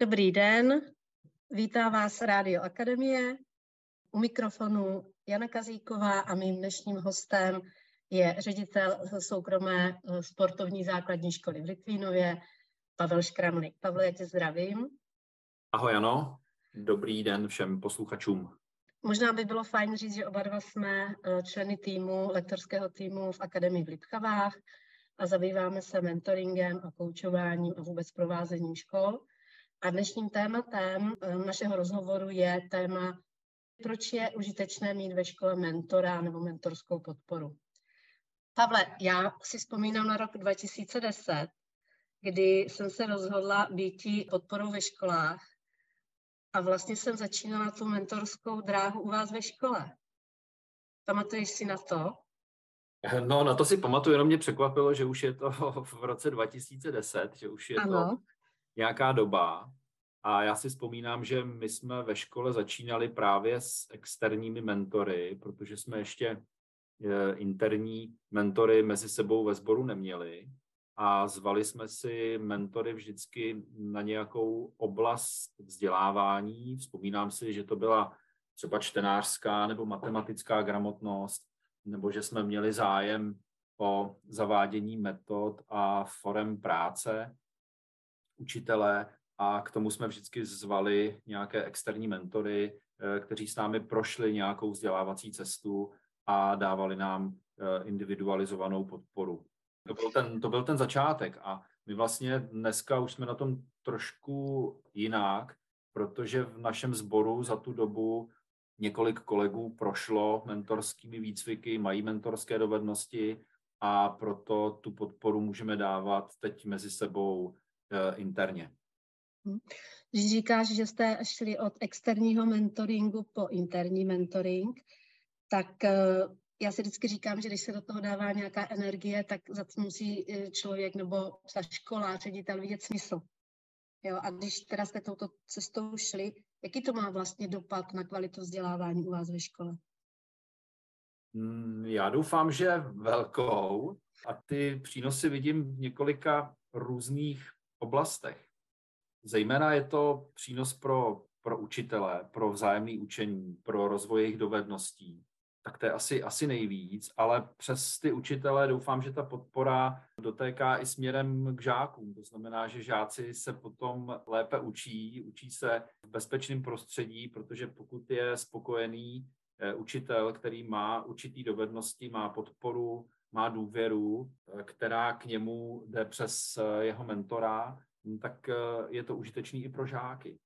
Dobrý den, vítá vás Rádio Akademie. U mikrofonu Jana Kazíková a mým dnešním hostem je ředitel soukromé eh, sportovní základní školy v Litvínově, Pavel Škramlik. Pavel, já tě zdravím. Ahoj, Jano. Dobrý den všem posluchačům. Možná by bylo fajn říct, že oba dva jsme eh, členy týmu, lektorského týmu v Akademii v Lipkavách a zabýváme se mentoringem a koučováním a vůbec provázením škol. A dnešním tématem eh, našeho rozhovoru je téma, proč je užitečné mít ve škole mentora nebo mentorskou podporu. Pavle, já si vzpomínám na rok 2010, kdy jsem se rozhodla být podporou ve školách a vlastně jsem začínala tu mentorskou dráhu u vás ve škole. Pamatuješ si na to? No, na to si pamatuju, jenom mě překvapilo, že už je to v roce 2010, že už je ano. to nějaká doba. A já si vzpomínám, že my jsme ve škole začínali právě s externími mentory, protože jsme ještě eh, interní mentory mezi sebou ve sboru neměli a zvali jsme si mentory vždycky na nějakou oblast vzdělávání. Vzpomínám si, že to byla třeba čtenářská nebo matematická gramotnost, nebo že jsme měli zájem o zavádění metod a forem práce učitele a k tomu jsme vždycky zvali nějaké externí mentory, eh, kteří s námi prošli nějakou vzdělávací cestu a dávali nám eh, individualizovanou podporu. To byl ten, to byl ten začátek a my vlastně dneska už jsme na tom trošku jinak, protože v našem sboru za tu dobu několik kolegů prošlo mentorskými výcviky, mají mentorské dovednosti a proto tu podporu můžeme dávat teď mezi sebou interně. Hm. Když říkáš, že jste šli od externího mentoringu po interní mentoring, tak e, já si vždycky říkám, že když se do toho dává nějaká energie, tak za to musí e, člověk nebo ta škola, ředitel vidět smysl. Jo, a když teda jste touto cestou šli, jaký to má vlastně dopad na kvalitu vzdělávání u vás ve škole? Hmm, já doufám, že velkou a ty přínosy vidím v několika různých oblastech. Zejména je to přínos pro, pro učitele, pro vzájemné učení, pro rozvoj jejich dovedností, tak to je asi, asi nejvíc, ale přes ty učitele doufám, že ta podpora dotéká i směrem k žákům. To znamená, že žáci se potom lépe učí, učí se v bezpečném prostředí, protože pokud je spokojený eh, učitel, který má určitý dovednosti, má podporu, má důvěru, eh, která k němu jde přes eh, jeho mentora, tak je to užitečný i pro žáky.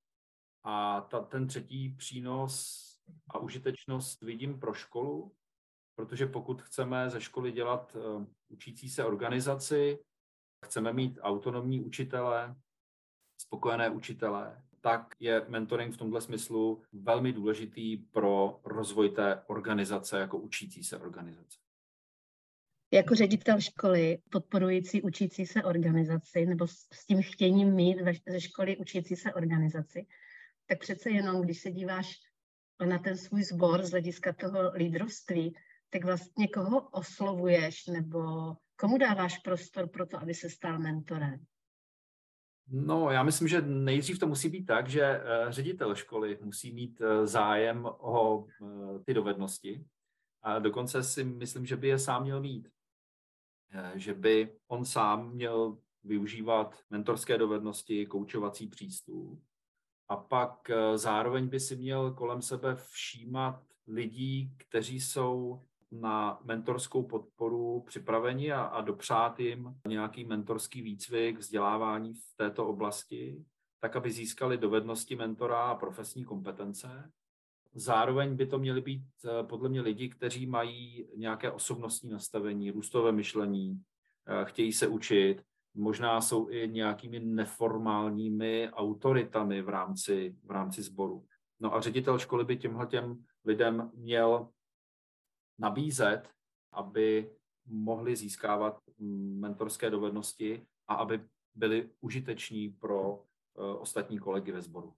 A ta, ten třetí přínos a užitečnost vidím pro školu, protože pokud chceme ze školy dělat učící se organizaci, chceme mít autonomní učitele, spokojené učitele, tak je mentoring v tomhle smyslu velmi důležitý pro rozvoj té organizace jako učící se organizace. Jako ředitel školy podporující učící se organizaci nebo s tím chtěním mít ze školy učící se organizaci, tak přece jenom, když se díváš na ten svůj sbor z hlediska toho lídrovství, tak vlastně koho oslovuješ nebo komu dáváš prostor pro to, aby se stal mentorem? No, já myslím, že nejdřív to musí být tak, že eh, ředitel školy musí mít eh, zájem o eh, ty dovednosti a dokonce si myslím, že by je sám měl mít. Že by on sám měl využívat mentorské dovednosti, koučovací přístup a pak eh, zároveň by si měl kolem sebe všímat lidí, kteří jsou na mentorskou podporu připraveni a, a dopřát jim nějaký mentorský výcvik, vzdělávání v této oblasti, tak aby získali dovednosti mentora a profesní kompetence. Zároveň by to měly být eh, podle mě lidi, kteří mají nějaké osobnostní nastavení, růstové myšlení, eh, chtějí se učit, možná jsou i nějakými neformálními autoritami v rámci, v rámci sboru. No a ředitel školy by těmhle těm lidem měl nabízet, aby mohli získávat mentorské dovednosti a aby byli užiteční pro uh, ostatní kolegy ve sboru.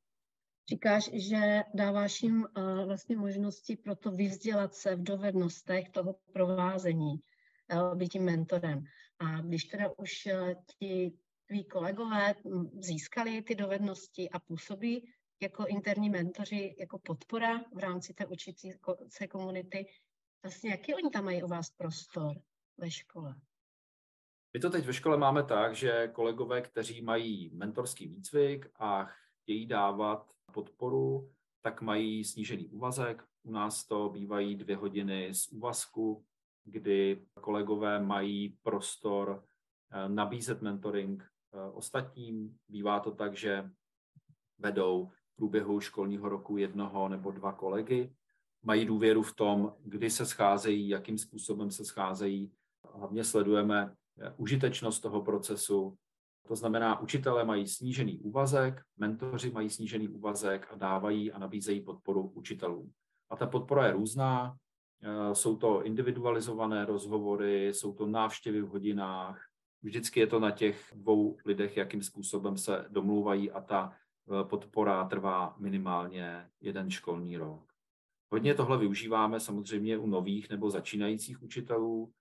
Říkáš, že dáváš jim uh, vlastně možnosti pro to vyvzdělat se v dovednostech toho provázení, uh, být tím mentorem. A když teda už eh, ti tví kolegové získali ty dovednosti a působí jako interní mentoři, jako podpora v rámci té učící se komunity. Vlastně jaký oni tam mají u vás prostor ve škole? My to teď ve škole máme tak, že kolegové, kteří mají mentorský výcvik a chtějí dávat podporu, tak mají snížený úvazek. U nás to bývají dvě hodiny z úvazku, kdy kolegové mají prostor eh, nabízet mentoring eh, ostatním. Bývá to tak, že vedou v průběhu školního roku jednoho nebo dva kolegy. Mají důvěru v tom, kdy se scházejí, jakým způsobem se scházejí. Hlavně sledujeme eh, užitečnost toho procesu. To znamená, učitelé mají snížený úvazek, mentoři mají snížený úvazek a dávají a nabízejí podporu učitelům. A ta podpora je různá. Eh, jsou to individualizované rozhovory, jsou to návštěvy v hodinách. Vždycky je to na těch dvou lidech, jakým způsobem se domluvají a ta eh, podpora trvá minimálně jeden školní rok. Hodně tohle využíváme samozřejmě u nových nebo začínajících učitelů,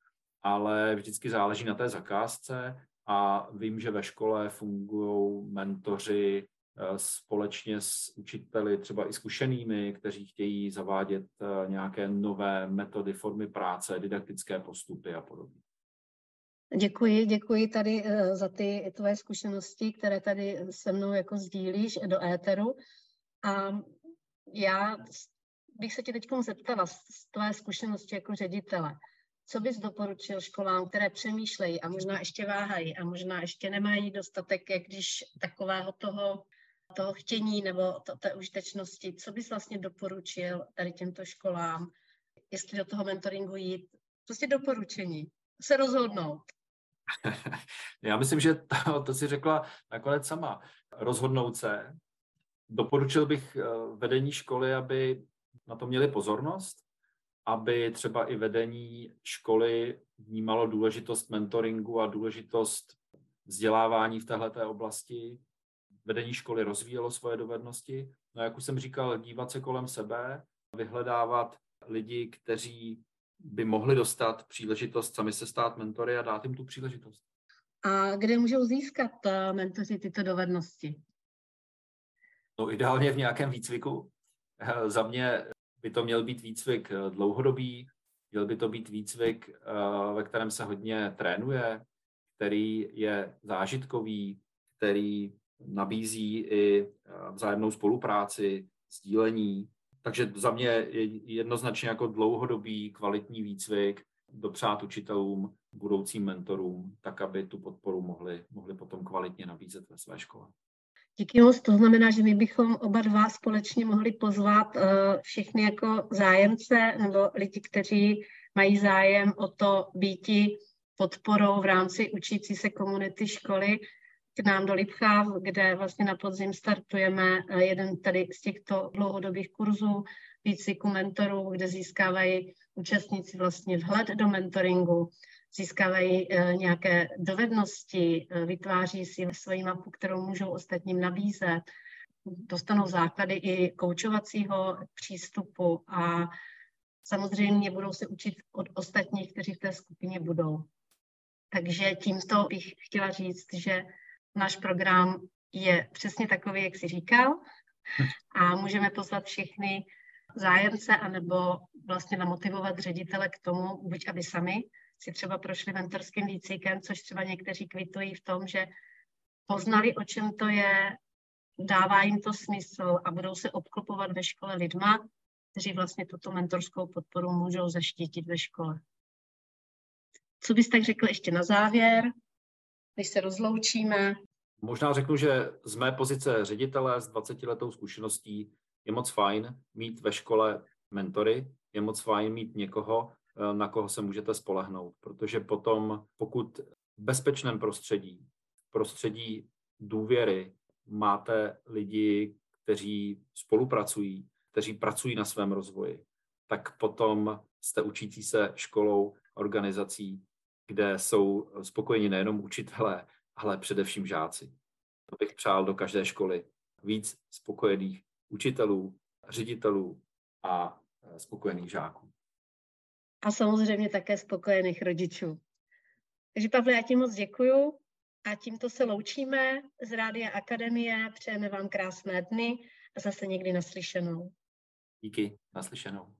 ale vždycky záleží na té zakázce a vím, že ve škole fungují mentoři Eh, společně s učiteli, třeba i zkušenými, kteří chtějí zavádět eh, nějaké nové metody, formy práce, didaktické postupy a podobně. Děkuji, děkuji tady eh, za ty tvoje zkušenosti, které tady se mnou jako sdílíš do éteru. A já bych se tě teď zeptala z tvé zkušenosti jako ředitele. Co bys doporučil školám, které přemýšlejí a možná ještě váhají a možná ještě nemají dostatek, jak když takového toho toho chtění nebo to, té užitečnosti, co bys vlastně doporučil tady těmto školám, jestli do toho mentoringu jít, prostě doporučení, se rozhodnout. Já myslím, že to, to si řekla nakonec sama. Rozhodnout se. Doporučil bych eh, vedení školy, aby na to měli pozornost, aby třeba i vedení školy vnímalo důležitost mentoringu a důležitost vzdělávání v této oblasti, vedení školy rozvíjelo svoje dovednosti. No jak už jsem říkal, dívat se kolem sebe, vyhledávat lidi, kteří by mohli dostat příležitost sami se stát mentory a dát jim tu příležitost. A kde můžou získat uh, mentoři tyto dovednosti? No ideálně v nějakém výcviku. Eh, za mě by to měl být výcvik eh, dlouhodobý, měl by to být výcvik, ve kterém se hodně trénuje, který je zážitkový, který nabízí i eh, vzájemnou spolupráci, sdílení. Takže za mě je jednoznačně jako dlouhodobý kvalitní výcvik dopřát učitelům, budoucím mentorům, tak aby tu podporu mohli, mohli potom kvalitně nabízet ve své škole. Díky moc, to znamená, že my bychom oba dva společně mohli pozvat uh, všechny jako zájemce nebo lidi, kteří mají zájem o to býti podporou v rámci učící se komunity školy, k nám do Lipcháv, kde vlastně na podzim startujeme eh, jeden tady z těchto dlouhodobých kurzů výcviku mentorů, kde získávají účastníci vlastně vhled do mentoringu, získávají uh, nějaké dovednosti, uh, vytváří si svoji mapu, kterou můžou ostatním nabízet, dostanou základy i koučovacího přístupu a samozřejmě budou se učit od ostatních, kteří v té skupině budou. Takže tímto bych chtěla říct, že náš program je přesně takový, jak si říkal a můžeme pozvat všechny zájemce anebo vlastně namotivovat ředitele k tomu, buď aby sami si třeba prošli mentorským výcvikem, což třeba někteří kvitují v tom, že poznali, o čem to je, dává jim to smysl a budou se obklopovat ve škole lidma, kteří vlastně tuto mentorskou podporu můžou zaštítit ve škole. Co bys tak řekl ještě na závěr? než se rozloučíme? Možná řeknu, že z mé pozice ředitele s 20 letou zkušeností je moc fajn mít ve škole mentory, je moc fajn mít někoho, na koho se můžete spolehnout, protože potom, pokud v bezpečném prostředí, prostředí důvěry, máte lidi, kteří spolupracují, kteří pracují na svém rozvoji, tak potom jste učící se školou, organizací, kde jsou spokojeni nejenom učitelé, ale především žáci. To bych přál do každé školy víc spokojených učitelů, ředitelů a e, spokojených žáků. A samozřejmě také spokojených rodičů. Takže Pavle, já ti moc děkuju A tímto se loučíme z Rádia Akademie. Přejeme vám krásné dny a zase někdy naslyšenou. Díky, naslyšenou.